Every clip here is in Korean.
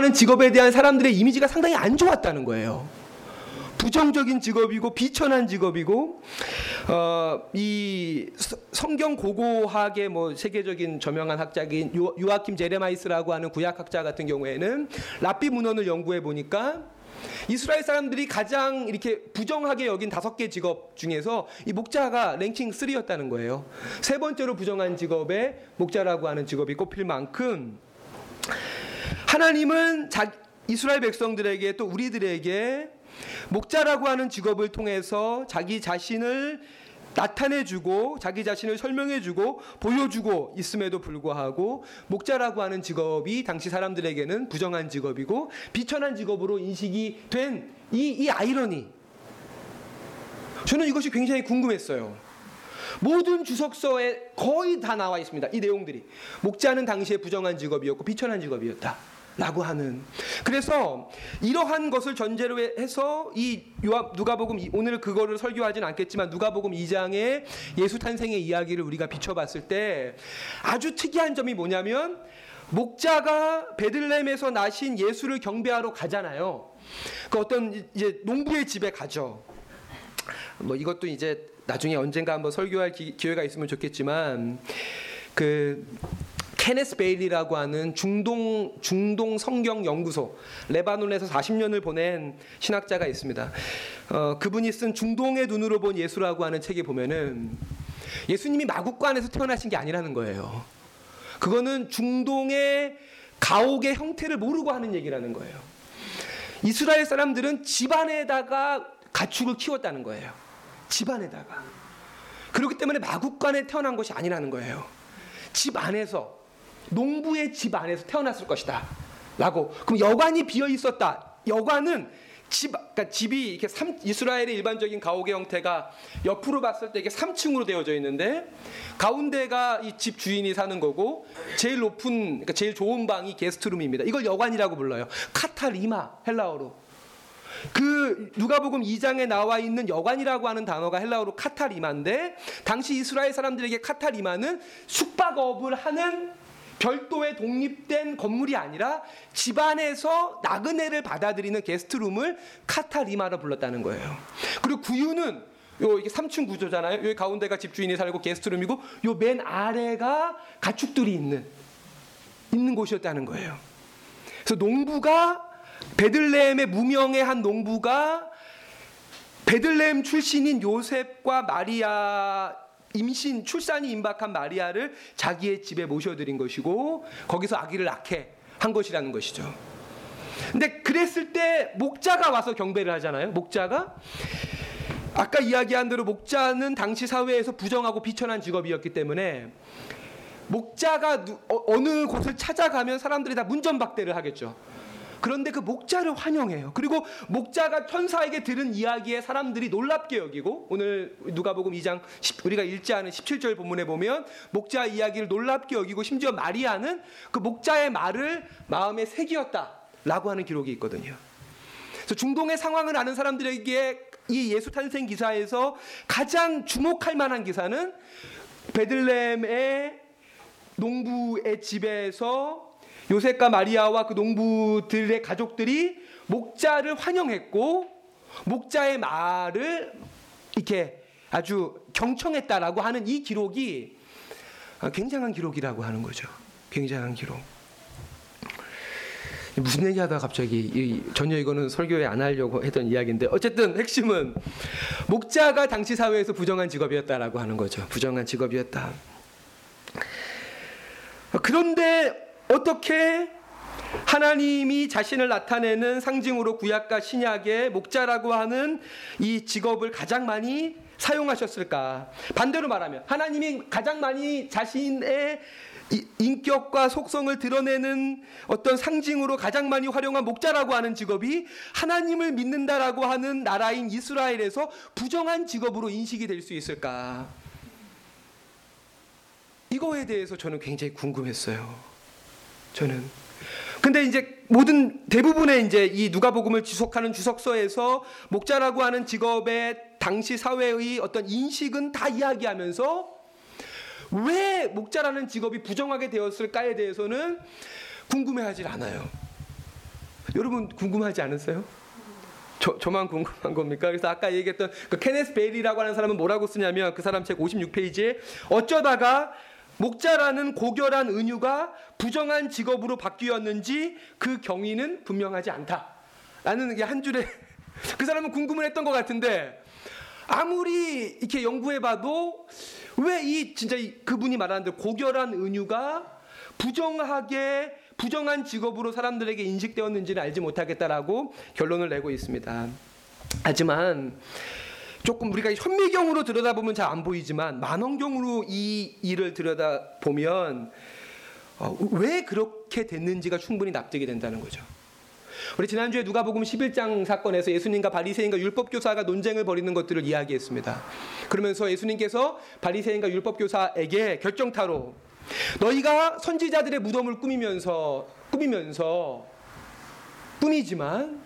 하는 직업에 대한 사람들의 이미지가 상당히 안 좋았다는 거예요. 부정적인 직업이고 비천한 직업이고 어, 이 성경 고고학의 뭐 세계적인 저명한 학자인 유아킴 제레마이스라고 하는 구약학자 같은 경우에는 랍비 문헌을 연구해 보니까 이스라엘 사람들이 가장 이렇게 부정하게 여긴 다섯 개 직업 중에서 이 목자가 랭킹 3였다는 거예요. 세 번째로 부정한 직업에 목자라고 하는 직업이 꼽힐 만큼 하나님은 자, 이스라엘 백성들에게 또 우리들에게 목자라고 하는 직업을 통해서 자기 자신을 나타내주고 자기 자신을 설명해주고 보여주고 있음에도 불구하고 목자라고 하는 직업이 당시 사람들에게는 부정한 직업이고 비천한 직업으로 인식이 된 이 이 아이러니 저는 이것이 굉장히 궁금했어요. 모든 주석서에 거의 다 나와 있습니다. 이 내용들이 목자는 당시에 부정한 직업이었고 비천한 직업이었다. 라고 하는 그래서 이러한 것을 전제로 해서 이 요압 누가복음 오늘 그거를 설교하진 않겠지만 누가복음 2장의 예수 탄생의 이야기를 우리가 비춰봤을 때 아주 특이한 점이 뭐냐면 목자가 베들렘에서 나신 예수를 경배하러 가잖아요. 그 어떤 이제 농부의 집에 가죠. 뭐 이것도 이제 나중에 언젠가 한번 설교할 기, 회가 있으면 좋겠지만 그 케네스 베일리라고 하는 중동 중동 성경 연구소 레바논에서 40년을 보낸 신학자가 있습니다. 어, 그분이 쓴 중동의 눈으로 본 예수라고 하는 책에 보면은 예수님이 마국간에서 태어나신 게 아니라는 거예요. 그거는 중동의 가옥의 형태를 모르고 하는 얘기라는 거예요. 이스라엘 사람들은 집안에다가 가축을 키웠다는 거예요. 집안에다가. 그렇기 때문에 마국간에 태어난 것이 아니라는 거예요. 집 안에서 농부의 집 안에서 태어났을 것이다. 라고. 그럼 여관이 비어 있었다. 여관은 집, 그러니까 집이 이렇게 3, 이스라엘의 일반적인 가옥의 형태가 옆으로 봤을 때 이게 3층으로 되어져 있는데 가운데가 이 집 주인이 사는 거고 제일 높은, 그러니까 제일 좋은 방이 게스트룸입니다. 이걸 여관이라고 불러요. 카타리마 헬라어로. 그 누가복음 2장에 나와 있는 여관이라고 하는 단어가 헬라어로 카타리마인데 당시 이스라엘 사람들에게 카타리마는 숙박업을 하는 별도의 독립된 건물이 아니라 집안에서 나그네를 받아들이는 게스트룸을 카타리마로 불렀다는 거예요. 그리고 구유는 요 이게 3층 구조잖아요. 여기 가운데가 집주인이 살고 게스트룸이고 요 맨 아래가 가축들이 있는 있는 곳이었다는 거예요. 그래서 농부가 베들레헴의 무명의 한 농부가 베들레헴 출신인 요셉과 마리아 임신 출산이 임박한 마리아를 자기의 집에 모셔드린 것이고 거기서 아기를 낳게 한 것이라는 것이죠. 근데 그랬을 때 목자가 와서 경배를 하잖아요. 목자가 아까 이야기한 대로 목자는 당시 사회에서 부정하고 비천한 직업이었기 때문에 목자가 어, 어느 곳을 찾아가면 사람들이 다 문전박대를 하겠죠. 그런데 그 목자를 환영해요. 그리고 목자가 천사에게 들은 이야기에 사람들이 놀랍게 여기고 오늘 누가복음 2장 10, 우리가 읽지 않은 17절 본문에 보면 목자 이야기를 놀랍게 여기고 심지어 마리아는 그 목자의 말을 마음에 새기었다라고 하는 기록이 있거든요. 그래서 중동의 상황을 아는 사람들에게 이 예수 탄생 기사에서 가장 주목할 만한 기사는 베들레헴의 농부의 집에서 요셉과 마리아와 그 농부들의 가족들이 목자를 환영했고 목자의 말을 이렇게 아주 경청했다라고 하는 이 기록이 굉장한 기록이라고 하는 거죠. 굉장한 기록. 무슨 얘기하다 갑자기 전혀 이거는 설교에 안 하려고 했던 이야기인데 어쨌든 핵심은 목자가 당시 사회에서 부정한 직업이었다라고 하는 거죠. 부정한 직업이었다. 그런데 어떻게 하나님이 자신을 나타내는 상징으로 구약과 신약의 목자라고 하는 이 직업을 가장 많이 사용하셨을까? 반대로 말하면 하나님이 가장 많이 자신의 인격과 속성을 드러내는 어떤 상징으로 가장 많이 활용한 목자라고 하는 직업이 하나님을 믿는다라고 하는 나라인 이스라엘에서 부정한 직업으로 인식이 될 수 있을까? 이거에 대해서 저는 굉장히 궁금했어요. 저는. 근데 이제 모든 대부분의 이제 이 누가복음을 지속하는 주석서에서 목자라고 하는 직업의 당시 사회의 어떤 인식은 다 이야기하면서 왜 목자라는 직업이 부정하게 되었을까에 대해서는 궁금해하지 않아요. 여러분 궁금하지 않으세요? 저, 저만 궁금한 겁니까? 그래서 아까 얘기했던 그 케네스 베일이라고 하는 사람은 뭐라고 쓰냐면 그 사람 책 56페이지에 어쩌다가 목자라는 고결한 은유가 부정한 직업으로 바뀌었는지 그 경위는 분명하지 않다. 라는 게 한 줄에 그 사람은 궁금을 했던 것 같은데 아무리 이렇게 연구해봐도 왜 이 진짜 이 그분이 말하는 대로 고결한 은유가 부정하게 부정한 직업으로 사람들에게 인식되었는지는 알지 못하겠다라고 결론을 내고 있습니다. 하지만 조금 우리가 현미경으로 들여다보면 잘 안 보이지만 만원경으로 이 일을 들여다보면 어, 왜 그렇게 됐는지가 충분히 납득이 된다는 거죠. 우리 지난주에 누가복음 11장 사건에서 예수님과 바리새인과 율법 교사가 논쟁을 벌이는 것들을 이야기했습니다. 그러면서 예수님께서 바리새인과 율법 교사에게 결정타로 너희가 선지자들의 무덤을 꾸미면서 꾸미면서 꾸미지만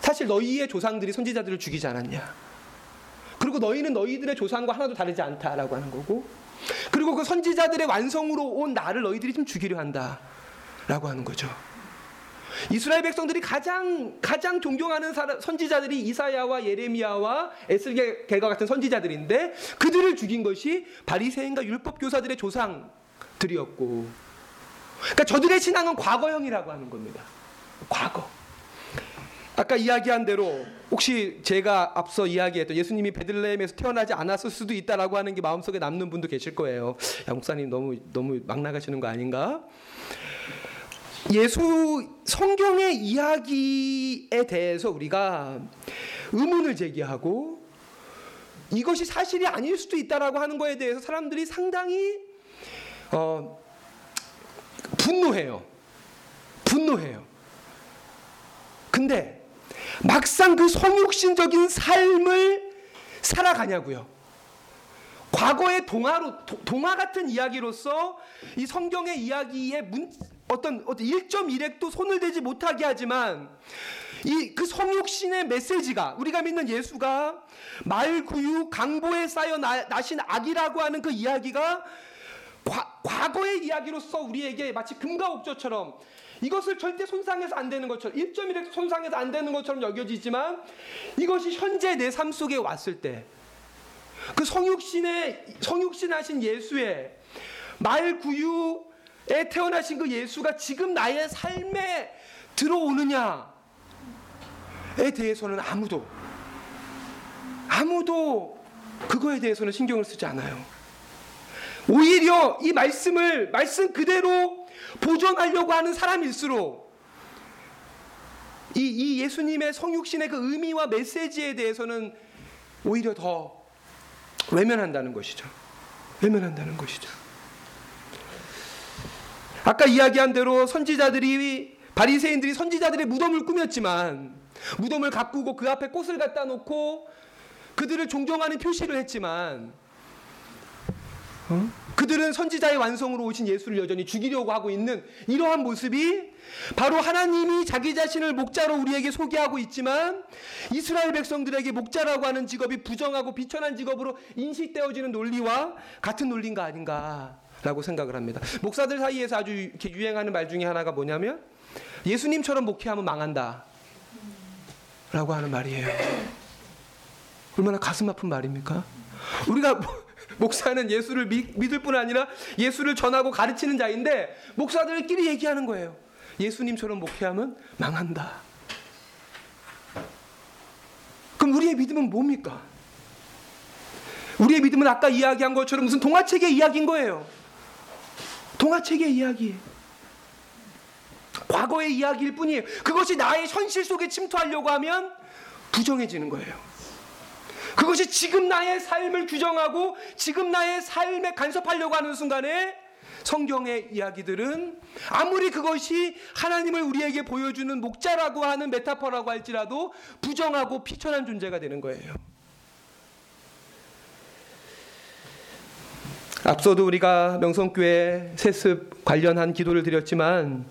사실 너희의 조상들이 선지자들을 죽이지 않았냐. 그리고 너희는 너희들의 조상과 하나도 다르지 않다라고 하는 거고 그리고 그 선지자들의 완성으로 온 나를 너희들이 좀 죽이려 한다라고 하는 거죠. 이스라엘 백성들이 가장 가장 존경하는 선지자들이 이사야와 예레미야와 에스겔과 같은 선지자들인데 그들을 죽인 것이 바리새인과 율법 교사들의 조상들이었고 그러니까 저들의 신앙은 과거형이라고 하는 겁니다. 과거. 아까 이야기한 대로 혹시 제가 앞서 이야기했던 예수님이 베들레헴에서 태어나지 않았을 수도 있다라고 하는 게 마음속에 남는 분도 계실 거예요. 야 목사님 너무 너무 막 나가시는 거 아닌가? 예수 성경의 이야기에 대해서 우리가 의문을 제기하고 이것이 사실이 아닐 수도 있다라고 하는 거에 대해서 사람들이 상당히 어, 분노해요. 분노해요. 근데 막상 그 성육신적인 삶을 살아가냐고요. 과거의 동화로 동화 같은 이야기로서 이 성경의 이야기에 문, 어떤 어떤 1.1핵도 손을 대지 못하게 하지만 이 그 성육신의 메시지가 우리가 믿는 예수가 말구유 강보에 쌓여 나, 나신 악이라고 하는 그 이야기가 과, 과거의 이야기로서 우리에게 마치 금과 옥조처럼 이것을 절대 손상해서 안 되는 것처럼 1.1핵 손상해서 안 되는 것처럼 여겨지지만 이것이 현재 내 삶 속에 왔을 때 그 성육신의 성육신하신 예수의 말 구유에 태어나신 그 예수가 지금 나의 삶에 들어오느냐에 대해서는 아무도 아무도 그거에 대해서는 신경을 쓰지 않아요. 오히려 이 말씀을 말씀 그대로 보존하려고 하는 사람일수록 이, 이 예수님의 성육신의 그 의미와 메시지에 대해서는 오히려 더 외면한다는 것이죠. 외면한다는 것이죠. 아까 이야기한 대로 선지자들이 바리새인들이 선지자들의 무덤을 꾸몄지만 무덤을 가꾸고 그 앞에 꽃을 갖다 놓고 그들을 존경하는 표시를 했지만 어? 그들은 선지자의 완성으로 오신 예수를 여전히 죽이려고 하고 있는 이러한 모습이 바로 하나님이 자기 자신을 목자로 우리에게 소개하고 있지만 이스라엘 백성들에게 목자라고 하는 직업이 부정하고 비천한 직업으로 인식되어지는 논리와 같은 논리인가 아닌가라고 생각을 합니다. 목사들 사이에서 아주 이렇게 유행하는 말 중에 하나가 뭐냐면 예수님처럼 목회하면 망한다. 라고 하는 말이에요. 얼마나 가슴 아픈 말입니까? 우리가 목사는 예수를 믿을 뿐 아니라 예수를 전하고 가르치는 자인데 목사들끼리 얘기하는 거예요. 예수님처럼 목회하면 망한다. 그럼 우리의 믿음은 뭡니까? 우리의 믿음은 아까 이야기한 것처럼 무슨 동화책의 이야기인 거예요. 동화책의 이야기. 과거의 이야기일 뿐이에요. 그것이 나의 현실 속에 침투하려고 하면 부정해지는 거예요. 그것이 지금 나의 삶을 규정하고 지금 나의 삶에 간섭하려고 하는 순간에 성경의 이야기들은 아무리 그것이 하나님을 우리에게 보여주는 목자라고 하는 메타포라고 할지라도 부정하고 피천한 존재가 되는 거예요. 앞서도 우리가 명성교회 세습 관련한 기도를 드렸지만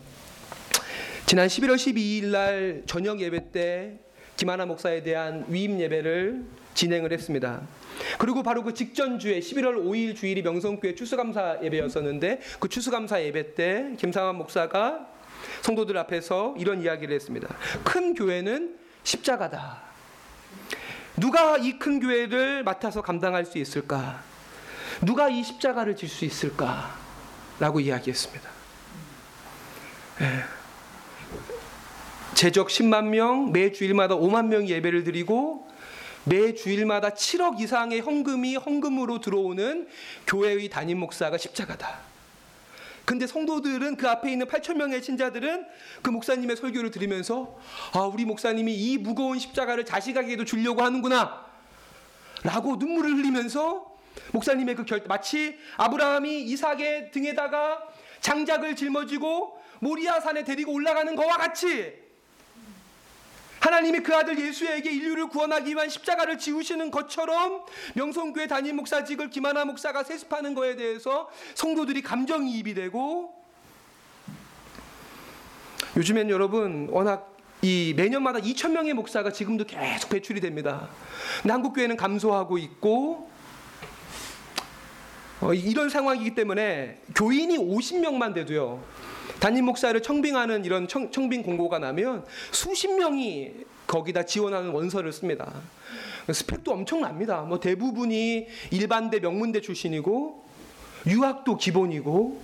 지난 11월 12일 날 저녁 예배 때 김하나 목사에 대한 위임 예배를 진행을 했습니다. 그리고 바로 그 직전 주에 11월 5일 주일이 명성교회 추수감사 예배였었는데 그 추수감사 예배 때 김상환 목사가 성도들 앞에서 이런 이야기를 했습니다. 큰 교회는 십자가다. 누가 이 큰 교회를 맡아서 감당할 수 있을까? 누가 이 십자가를 질 수 있을까? 라고 이야기했습니다. 예. 제적 10만 명, 매 주일마다 5만 명이 예배를 드리고 매 주일마다 7억 이상의 헌금이 헌금으로 들어오는 교회의 담임 목사가 십자가다. 근데 성도들은 그 앞에 있는 8천 명의 신자들은 그 목사님의 설교를 들으면서 아 우리 목사님이 이 무거운 십자가를 자식에게도 주려고 하는구나 라고 눈물을 흘리면서 목사님의 그 결 마치 아브라함이 이삭의 등에다가 장작을 짊어지고 모리아 산에 데리고 올라가는 것과 같이 하나님이 그 아들 예수에게 인류를 구원하기 위한 십자가를 지우시는 것처럼 명성교회 담임 목사직을 김하나 목사가 세습하는 거에 대해서 성도들이 감정이입이 되고 요즘엔 여러분 워낙 이 매년마다 2천 명의 목사가 지금도 계속 배출이 됩니다. 근데 한국 교회는 감소하고 있고 어, 이런 상황이기 때문에 교인이 50명만 돼도요. 담임 목사를 청빙하는 이런 청, 청빙 공고가 나면 수십 명이 거기다 지원하는 원서를 씁니다. 스펙도 엄청납니다. 뭐 대부분이 일반대 명문대 출신이고 유학도 기본이고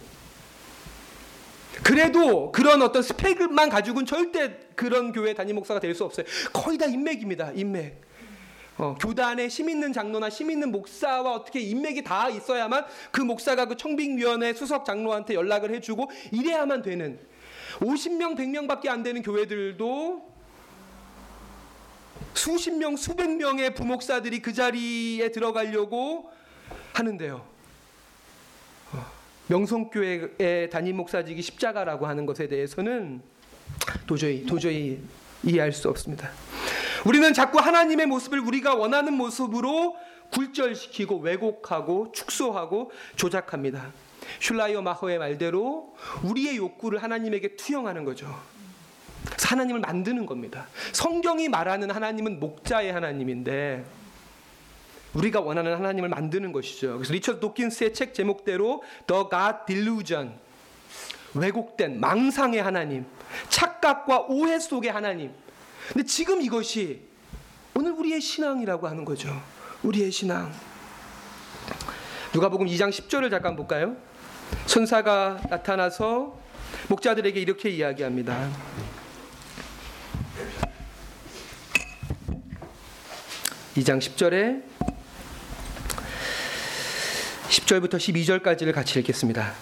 그래도 그런 어떤 스펙만 가지고는 절대 그런 교회 담임 목사가 될 수 없어요. 거의 다 인맥입니다. 인맥. 어, 교단에 심 있는 장로나 심 있는 목사와 어떻게 인맥이 다 있어야만 그 목사가 그 청빙위원회 수석 장로한테 연락을 해주고 이래야만 되는 50명, 100명밖에 안 되는 교회들도 수십 명, 수백 명의 부목사들이 그 자리에 들어가려고 하는데요. 어, 명성교회의 담임 목사직이 십자가라고 하는 것에 대해서는 도저히 도저히 이해할 수 없습니다. 우리는 자꾸 하나님의 모습을 우리가 원하는 모습으로 굴절시키고 왜곡하고 축소하고 조작합니다. 슐라이어 마허의 말대로 우리의 욕구를 하나님에게 투영하는 거죠. 하나님을 만드는 겁니다. 성경이 말하는 하나님은 목자의 하나님인데 우리가 원하는 하나님을 만드는 것이죠. 그래서 리처드 도킨스의 책 제목대로 The God Delusion 왜곡된 망상의 하나님, 착각과 오해 속의 하나님. 근데 지금 이것이 오늘 우리의 신앙이라고 하는 거죠. 우리의 신앙. 누가복음 2장 10절을 잠깐 볼까요? 천사가 나타나서 목자들에게 이렇게 이야기합니다. 2장 10절에 10절부터 12절까지를 같이 읽겠습니다.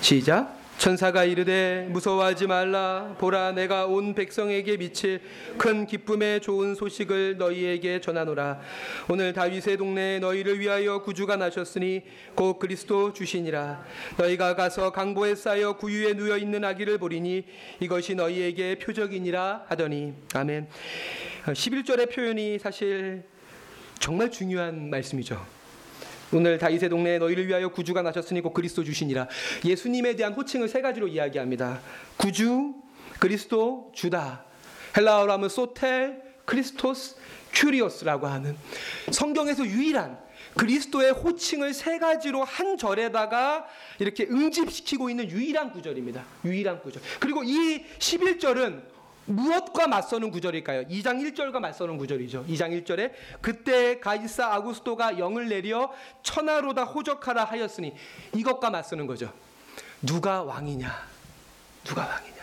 시작. 천사가 이르되 무서워하지 말라. 보라 내가 온 백성에게 미칠 큰 기쁨의 좋은 소식을 너희에게 전하노라. 오늘 다윗의 동네에 너희를 위하여 구주가 나셨으니 곧 그리스도 주시니라. 너희가 가서 강보에 쌓여 구유에 누워 있는 아기를 보리니 이것이 너희에게 표적이니라 하더니. 아멘. 11절의 표현이 사실 정말 중요한 말씀이죠 오늘 다윗의 동네에 너희를 위하여 구주가 나셨으니 곧 그리스도 주시니라. 예수님에 대한 호칭을 세 가지로 이야기합니다. 구주, 그리스도, 주다. 헬라어로 하면 Σωτήρ, Χριστός, Κύριος라고 하는 성경에서 유일한 그리스도의 호칭을 세 가지로 한 절에다가 이렇게 응집시키고 있는 유일한 구절입니다. 유일한 구절. 그리고 이 11절은 무엇과 맞서는 구절일까요? 2장 1절과 맞서는 구절이죠. 2장 1절에 그때 가이사 아구스토가 영을 내려 천하로다 호적하라 하였으니 이것과 맞서는 거죠. 누가 왕이냐? 누가 왕이냐?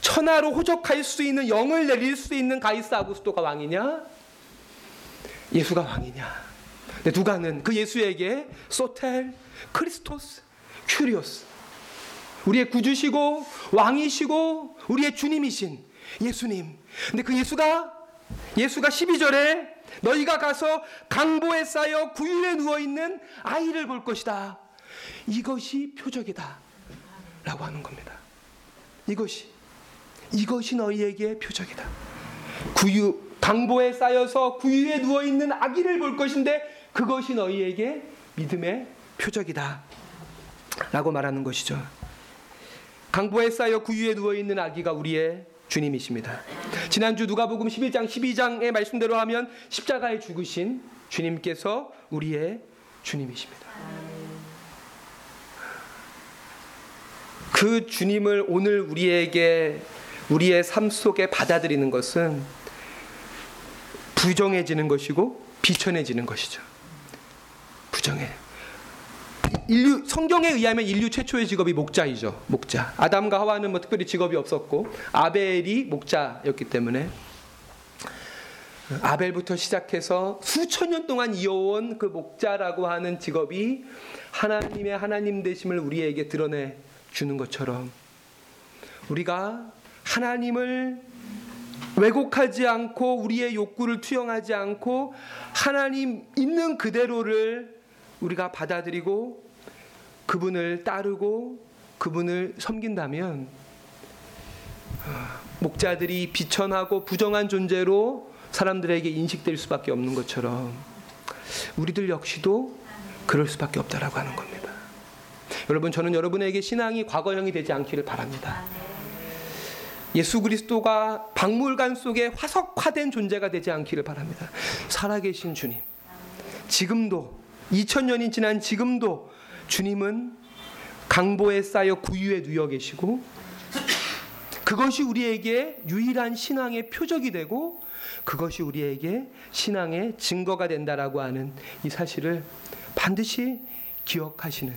천하로 호적할 수 있는 영을 내릴 수 있는 가이사 아구스토가 왕이냐? 예수가 왕이냐? 근데 누가는 그 예수에게 소텔, 크리스토스, 큐리오스 우리의 구주시고 왕이시고 우리의 주님이신 예수님. 근데 그 예수가 예수가 12절에 너희가 가서 강보에 쌓여 구유에 누워 있는 아이를 볼 것이다. 이것이 표적이다. 라고 하는 겁니다. 이것이 이것이 너희에게 표적이다. 구유 강보에 쌓여서 구유에 누워 있는 아기를 볼 것인데 그것이 너희에게 믿음의 표적이다. 라고 말하는 것이죠. 강보에 쌓여 구유에 누워 있는 아기가 우리의 주님이십니다. 지난주 누가복음 11장 12장의 말씀대로 하면 십자가에 죽으신 주님께서 우리의 주님이십니다. 그 주님을 오늘 우리에게 우리의 삶 속에 받아들이는 것은 부정해지는 것이고 비천해지는 것이죠. 부정해. 인류 성경에 의하면 인류 최초의 직업이 목자이죠. 목자. 아담과 하와는 뭐 특별히 직업이 없었고 아벨이 목자였기 때문에 아벨부터 시작해서 수천 년 동안 이어온 그 목자라고 하는 직업이 하나님의 하나님 되심을 우리에게 드러내 주는 것처럼 우리가 하나님을 왜곡하지 않고 우리의 욕구를 투영하지 않고 하나님 있는 그대로를 우리가 받아들이고 그분을 따르고 그분을 섬긴다면 아, 목자들이 비천하고 부정한 존재로 사람들에게 인식될 수밖에 없는 것처럼 우리들 역시도 그럴 수밖에 없다라고 하는 겁니다. 여러분 저는 여러분에게 신앙이 과거형이 되지 않기를 바랍니다. 예수 그리스도가 박물관 속에 화석화된 존재가 되지 않기를 바랍니다. 살아계신 주님. 지금도 2000년이 지난 지금도 주님은 강보에 쌓여 구유에 누워 계시고 그것이 우리에게 유일한 신앙의 표적이 되고 그것이 우리에게 신앙의 증거가 된다라고 하는 이 사실을 반드시 기억하시는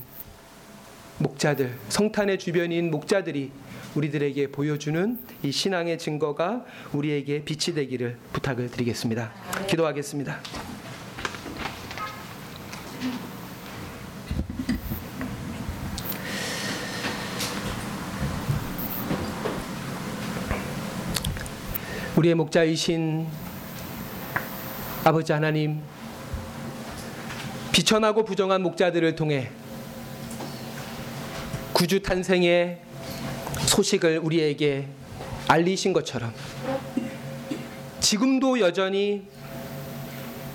목자들, 성탄의 주변인 목자들이 우리들에게 보여주는 이 신앙의 증거가 우리에게 빛이 되기를 부탁을 드리겠습니다. 기도하겠습니다. 우리의 목자이신 아버지 하나님, 비천하고 부정한 목자들을 통해 구주 탄생의 소식을 우리에게 알리신 것처럼 지금도 여전히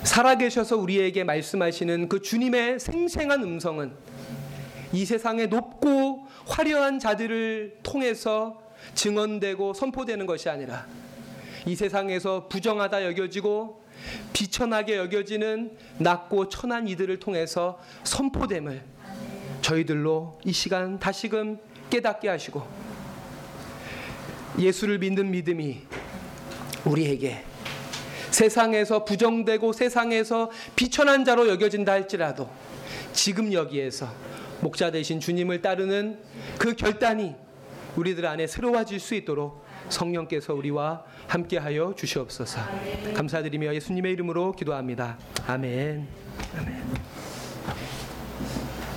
살아계셔서 우리에게 말씀하시는 그 주님의 생생한 음성은 이 세상의 높고 화려한 자들을 통해서 증언되고 선포되는 것이 아니라 이 세상에서 부정하다 여겨지고 비천하게 여겨지는 낮고 천한 이들을 통해서 선포됨을 저희들로 이 시간 다시금 깨닫게 하시고 예수를 믿는 믿음이 우리에게 세상에서 부정되고 세상에서 비천한 자로 여겨진다 할지라도 지금 여기에서 목자 되신 주님을 따르는 그 결단이 우리들 안에 새로워질 수 있도록 성령께서 우리와 함께하여 주시옵소서. 감사드리며 예수님의 이름으로 기도합니다. 아멘. 아멘.